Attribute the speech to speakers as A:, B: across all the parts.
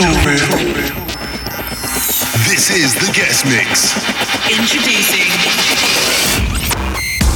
A: Toolroom. This is the guest mix.
B: Introducing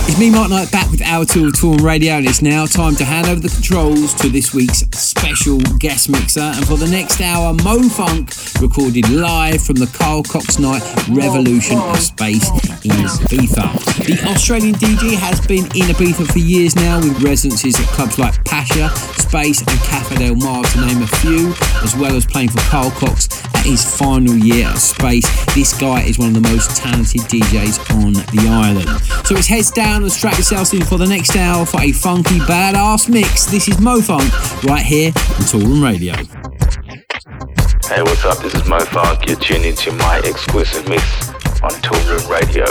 C: it's me, Mark Knight, back with Our Toolroom Radio, and it's now time to hand over the controls to this week's special guest mixer. And for the next hour, Mo Funk recorded live from the Carl Cox Night Revolution of Space in Ibiza. The Australian DJ has been in Ibiza for years now, with residencies at clubs like Pacha, Space, and Cafe Del Mar, to name a few, as well as playing for Carl Cox his final year at Space. This guy is one of the most talented DJs on the island. So it's heads down and strap yourselves in for the next hour for a funky badass mix. This is Mo Funk right here on Toolroom Radio.
D: Hey, what's up? This is Mo Funk. You're tuning into my exclusive mix on Toolroom Radio.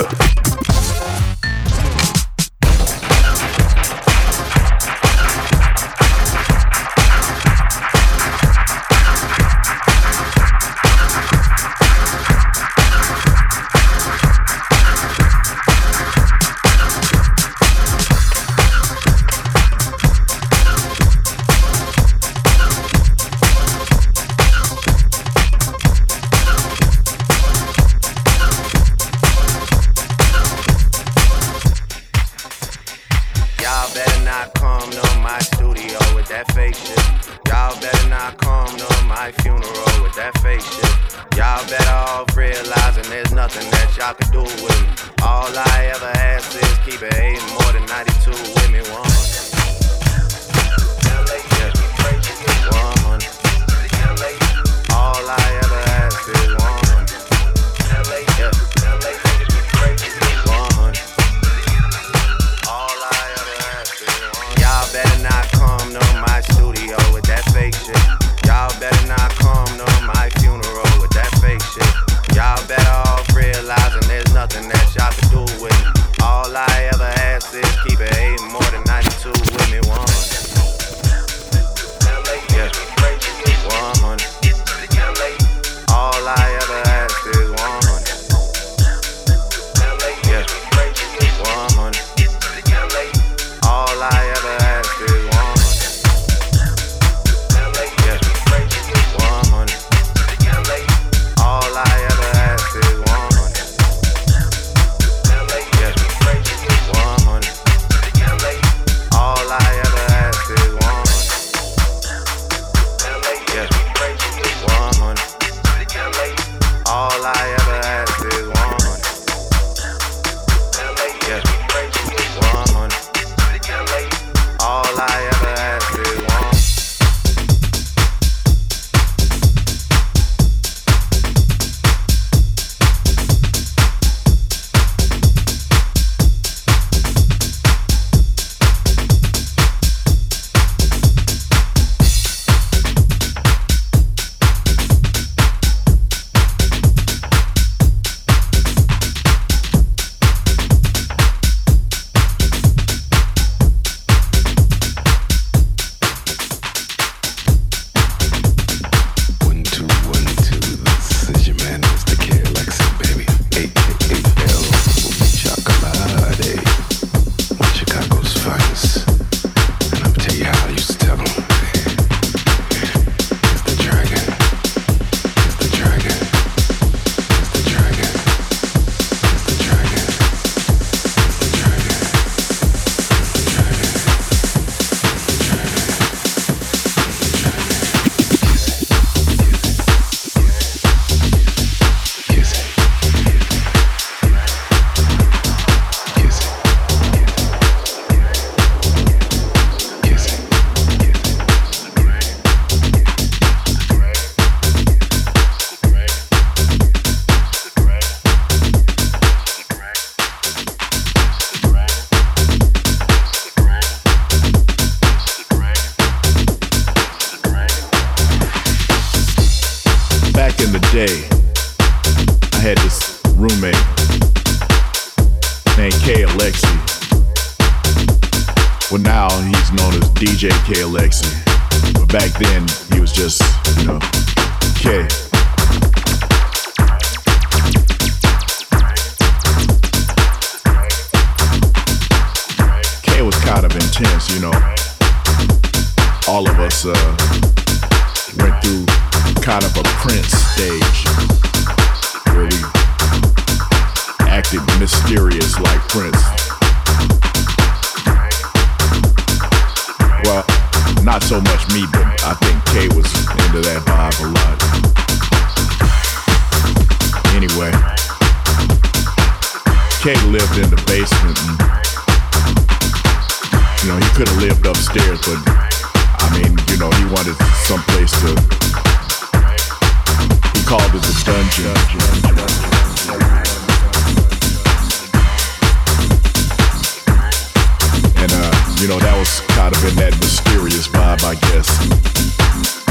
E: You know, that was kind of in that mysterious vibe, I guess.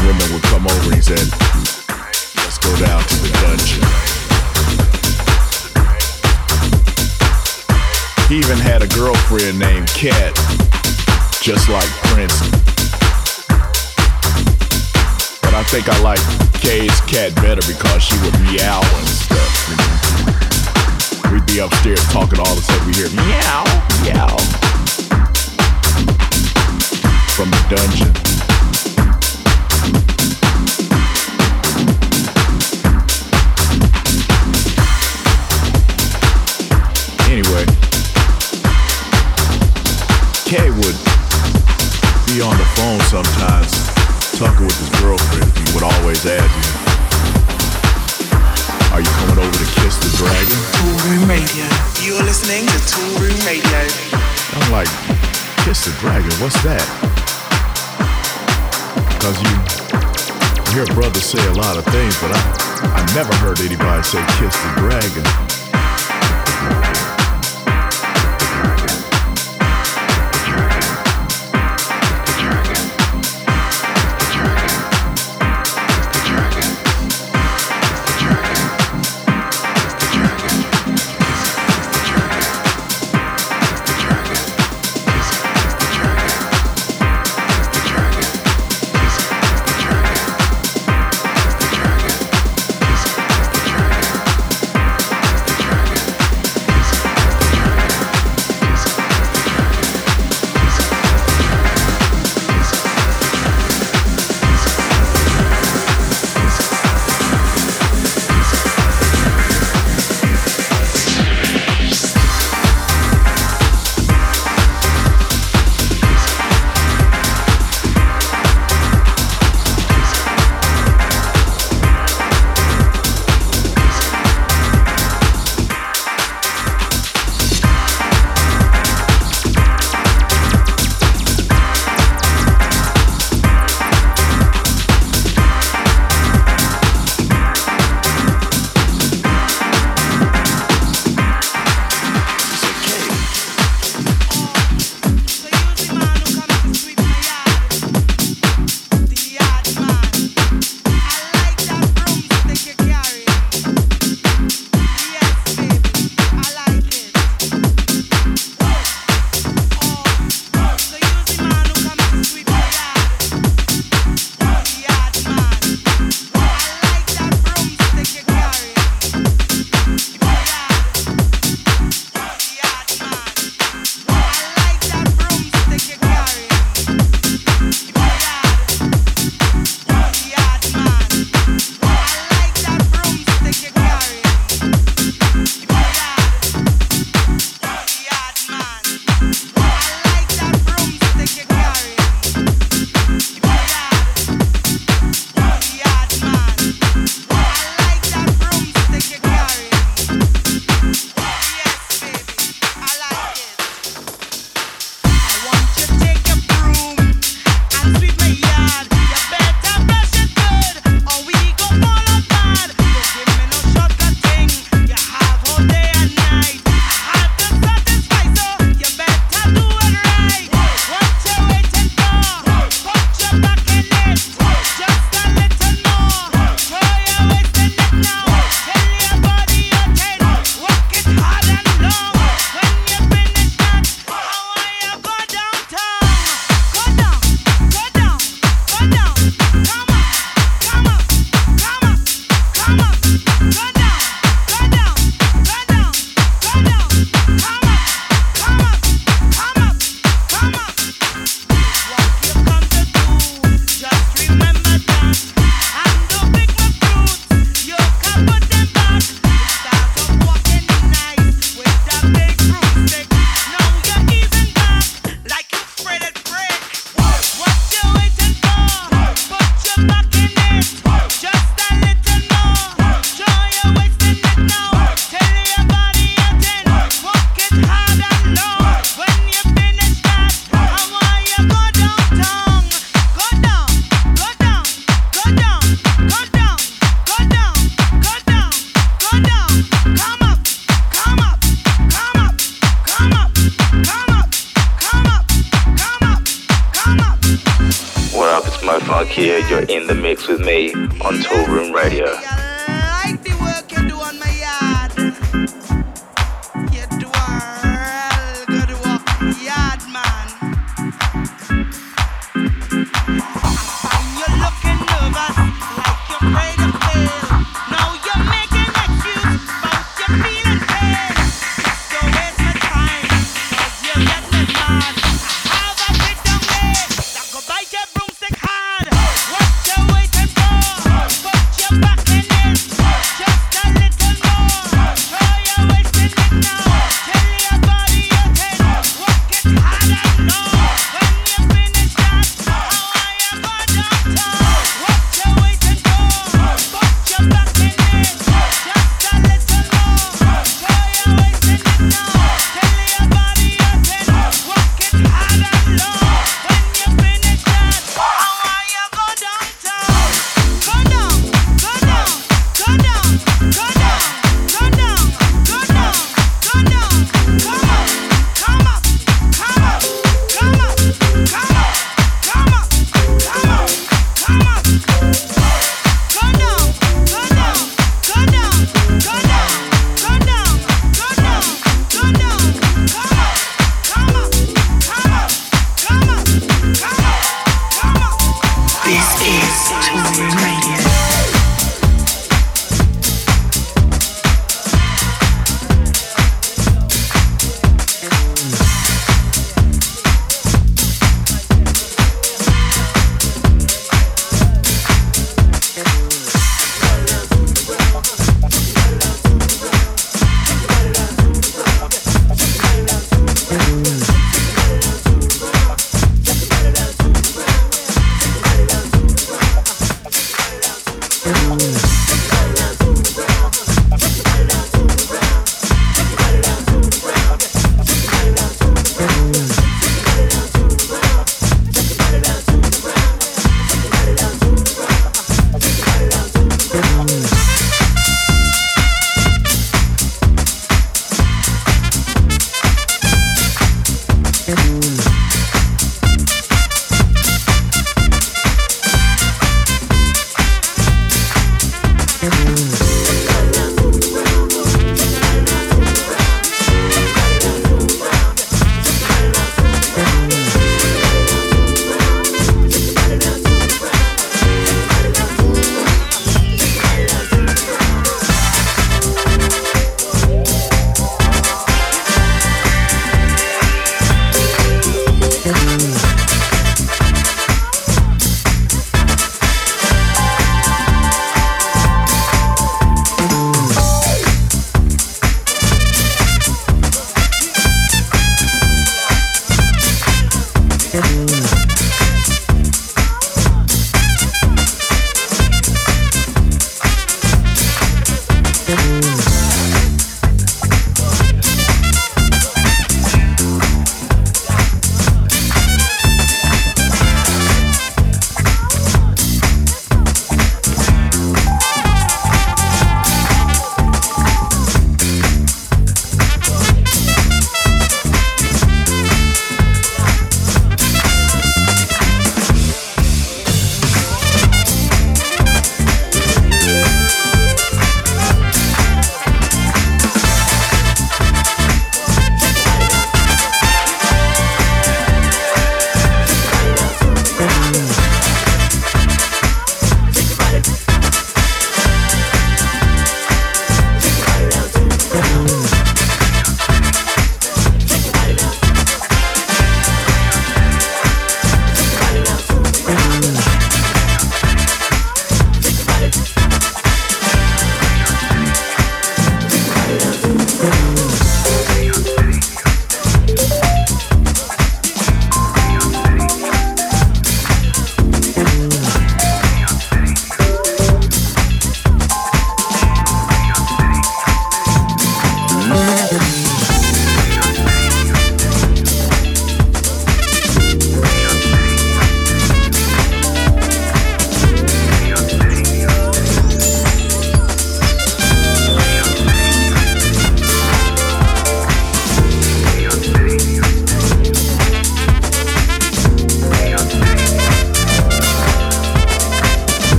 E: Women would come over and he said, Let's go down to the dungeon. He even had a girlfriend named Cat, just like Prince. But I think I like Kay's cat better because she would meow and stuff. You know? We'd be upstairs talking all of a sudden we hear meow, meow from the dungeon. Anyway, Kay would be on the phone sometimes, talking with his girlfriend. He would always ask you, Are you coming over to kiss the dragon?
F: Tool Room Radio. You're listening to Toolroom Radio.
E: I'm like, Kiss the dragon, what's that? Because you hear brothers say a lot of things, but I, I never heard anybody say kiss the dragon.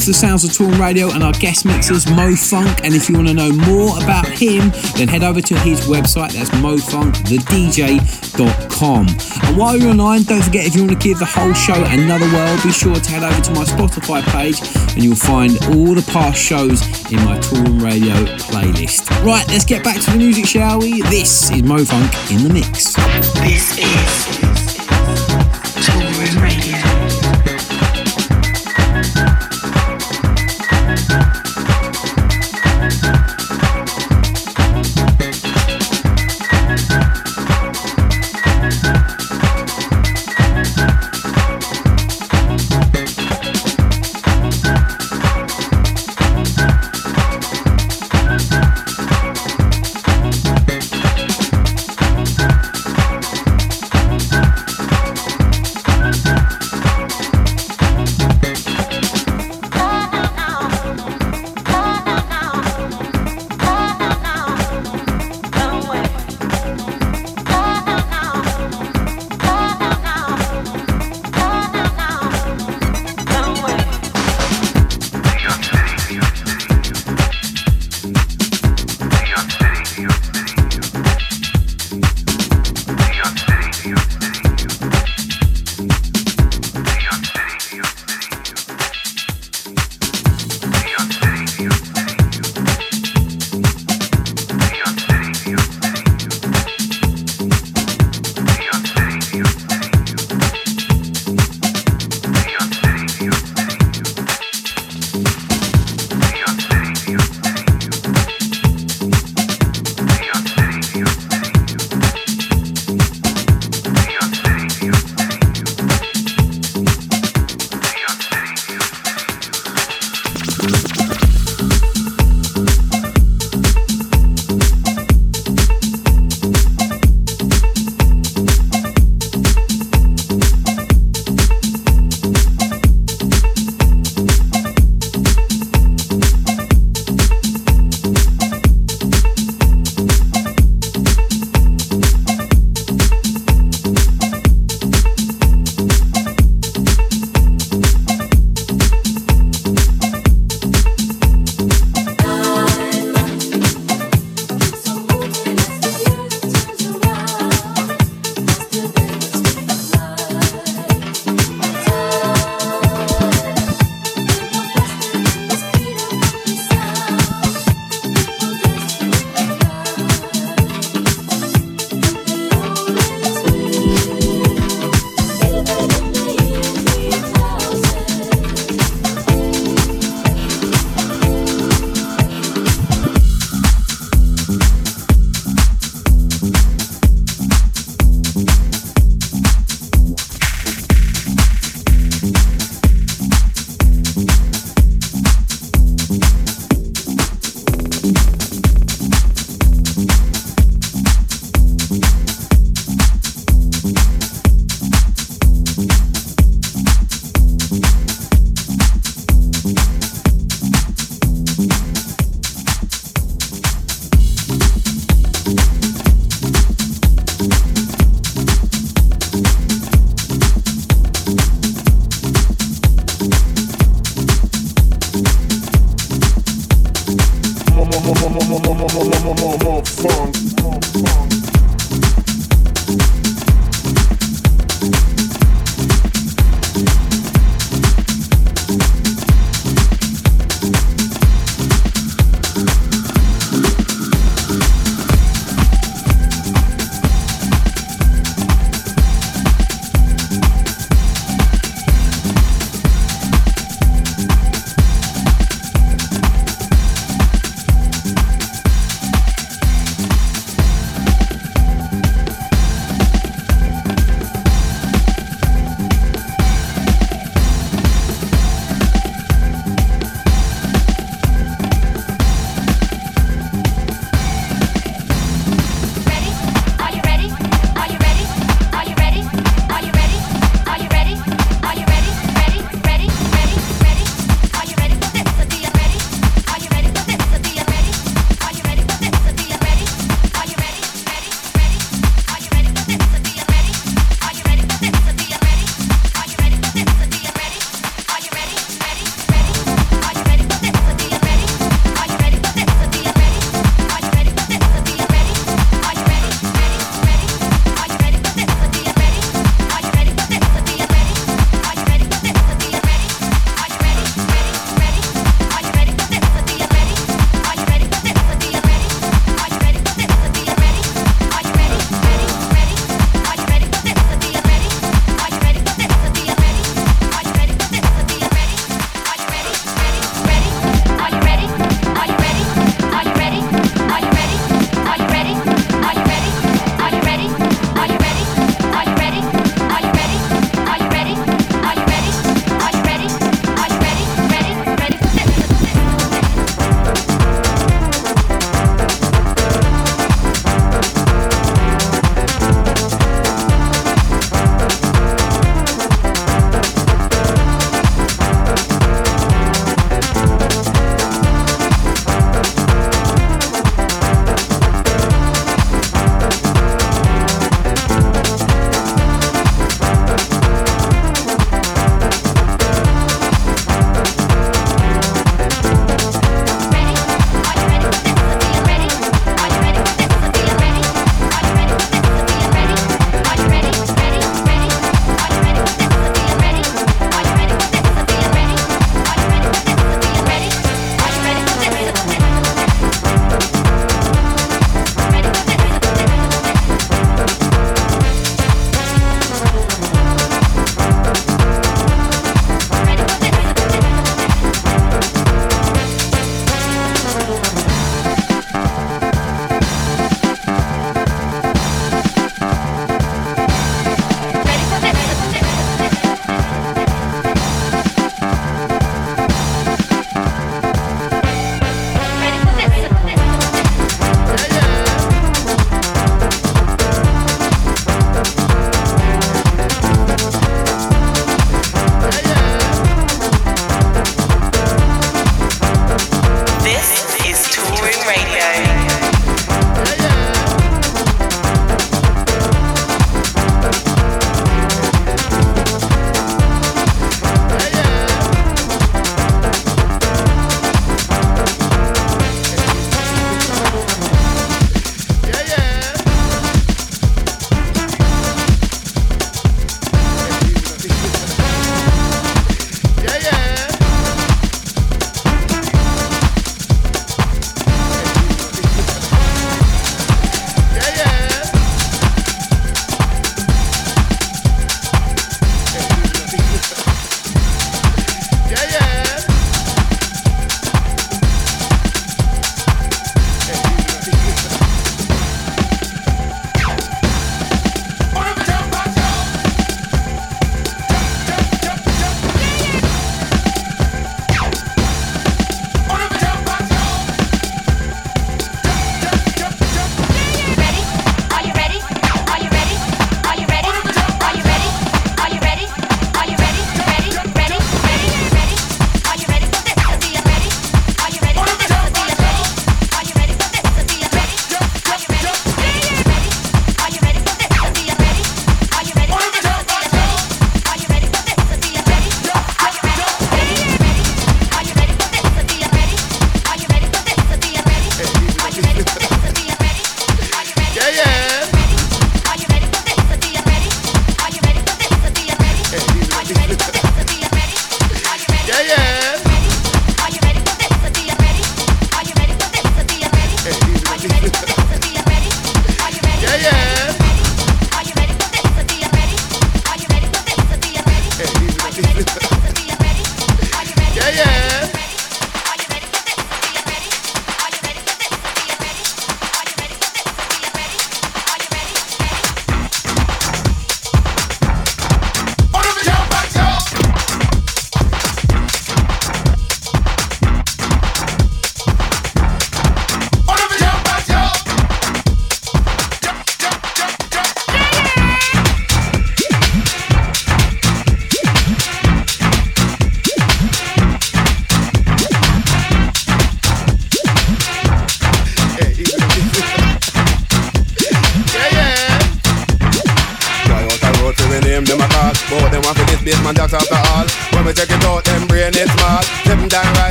C: Into the sounds of Toolroom Radio and our guest mixers, Mo Funk. And if you want to know more about him, then head over to his website. That's mofunkthedj.com. And while you're online, don't forget if you want to give the whole show another whirl, be sure to head over to my Spotify page and you'll find all the past shows in my Toolroom Radio playlist. Right, let's get back to the music, shall we? This is Mo Funk in the mix.
F: This is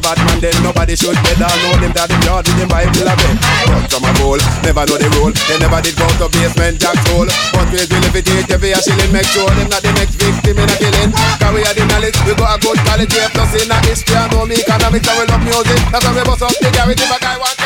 B: bad man, then nobody should. All know them that them yard with them Bible a bed. But from a goal, never know the rule. They never did go to basement jack soul. But we will levitate every a shilling. Make sure them not the next victim in a killing. Cause we are the knowledge, we got a good quality. Plus in a history, I know me economics, and we love music. That's why we bust up the garage. If a guy want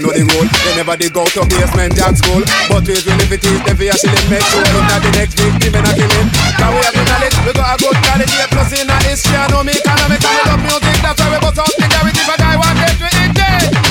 B: know the rule. They never did go to basement jack school. But we will if it is, we a shilling make sure him not the next victim in a killing. Now we have the knowledge, we got a good quality. A plus in a history, I know me economics, and we love music. That's why we bust out the garage. If a guy want them to him dead.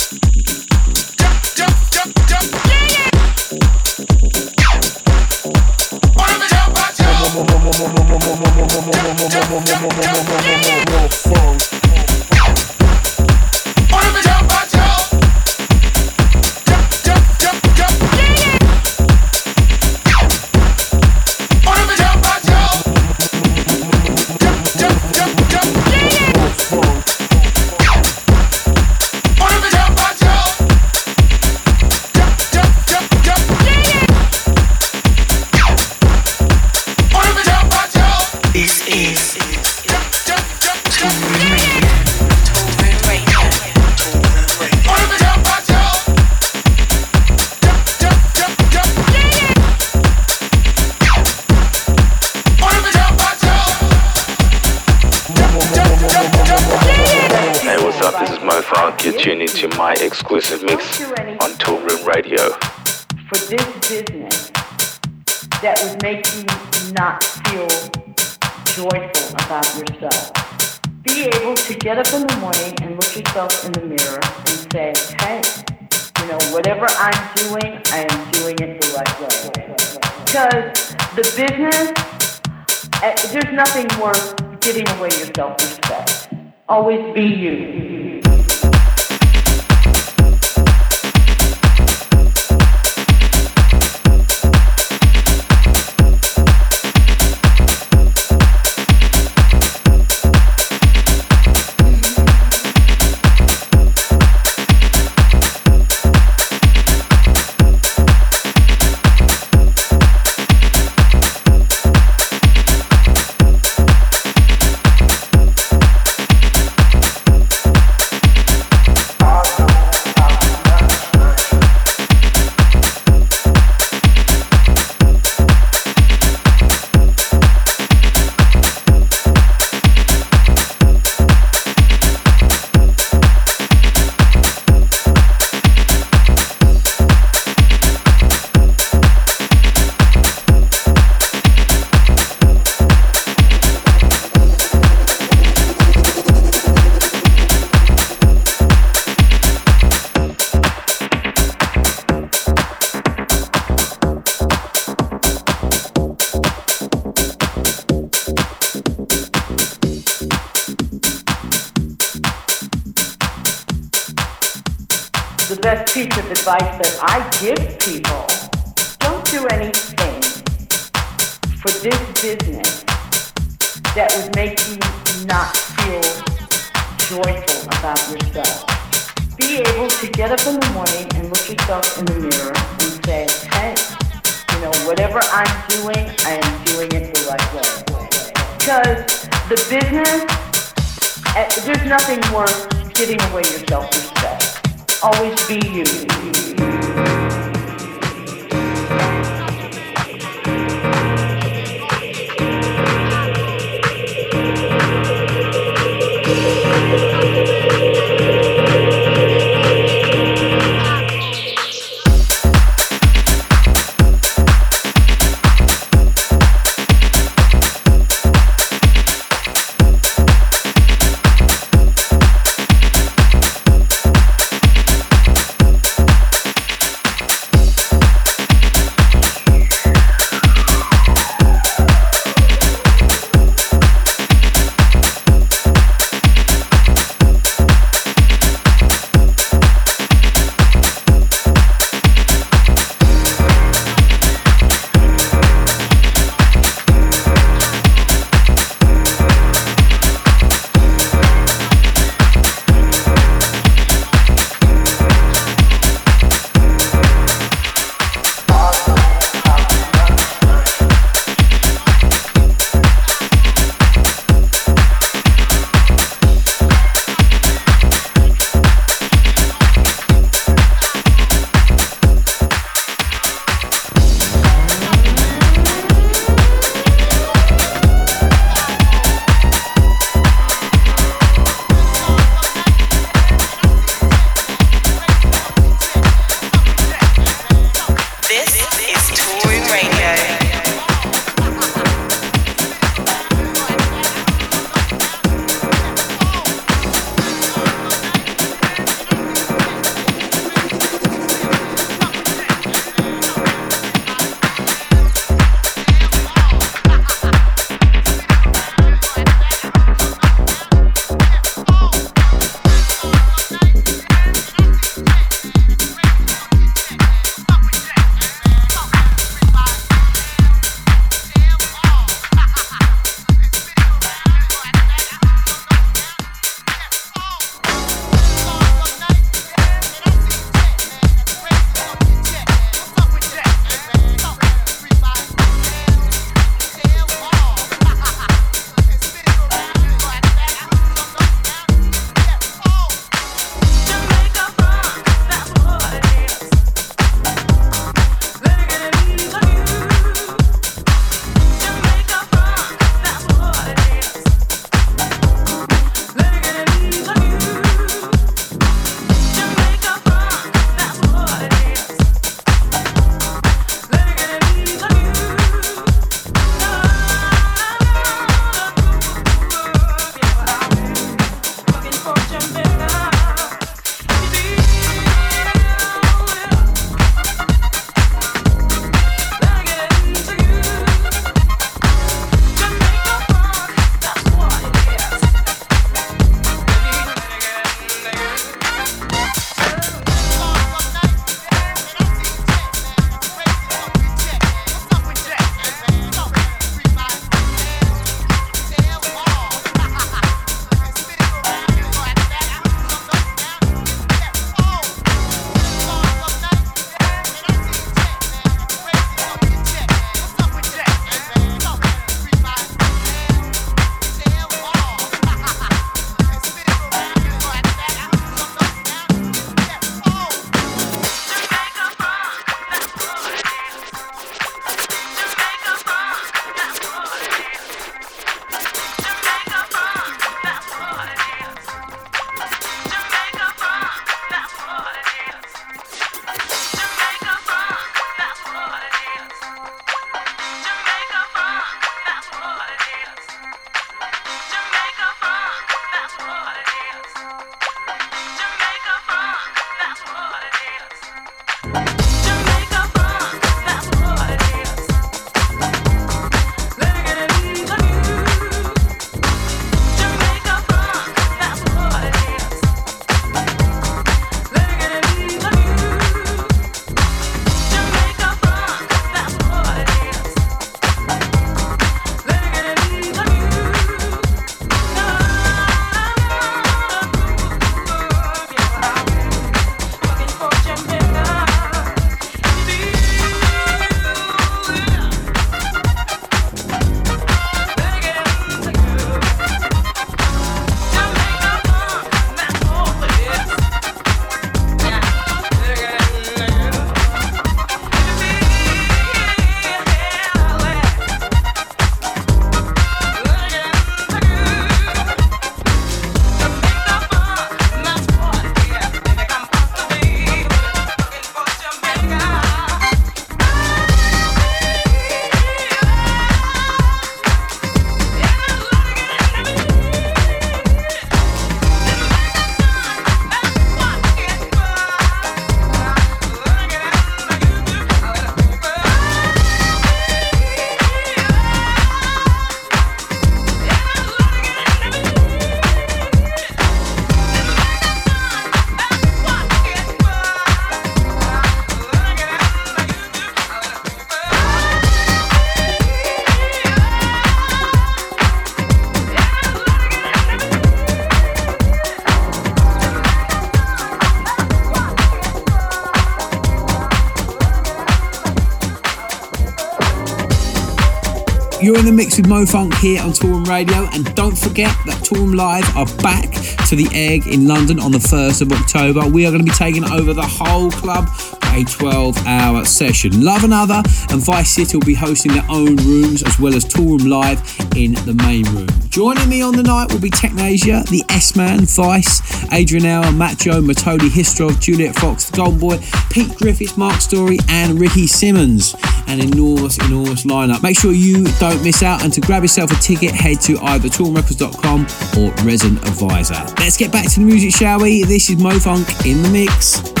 G: In the
C: mix with Mo Funk here on Toolroom Radio, and don't forget that Toolroom Live are back to the Egg in London on the 1st of October. We are going to be taking over the whole club a 12 hour session. Love Another and Vice City will be hosting their own rooms as well as Toolroom Live in the main room. Joining me on the night will be Technasia, the S Man, Vice, Adrian Hour, Macho, Metodi Hristov, Juliet Fox, the Golden Boy, Pete Griffiths, Mark Story, and Ricky Simmons. An enormous, enormous lineup. Make sure you don't miss out and to grab yourself a ticket, head to either toolroomrecords.com or Resident Advisor. Let's get back to the music, shall we? This is Mo Funk in the mix.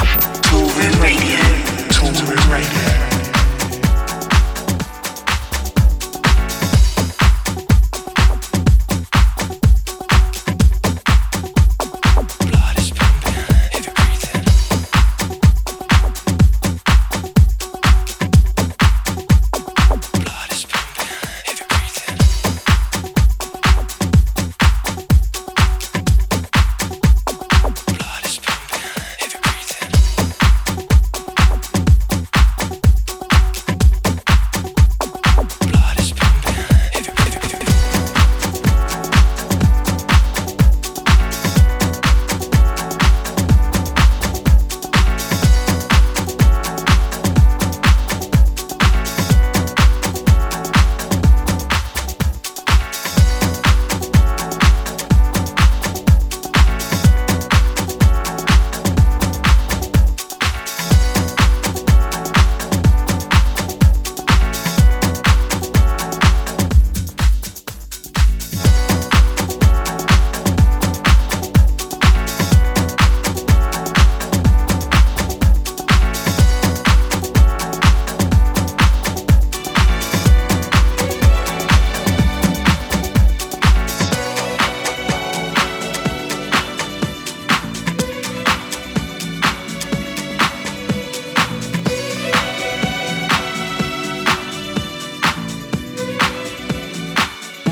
F: Radio. Toolroom Radio.
C: Just want to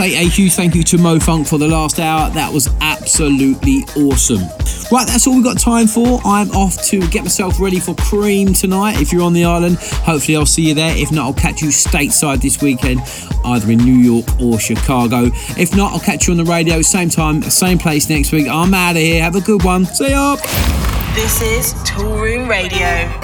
C: say a huge thank you to Mo Funk for the last hour. That was absolutely awesome. Right, that's all we've got time for. I'm off to get myself ready for Cream tonight. If you're on the island, hopefully I'll see you there. If not, I'll catch you stateside this weekend, either in New York or Chicago. If not, I'll catch you on the radio, same time, same place next week. I'm out of here. Have a good one. See ya.
F: This is Toolroom Radio.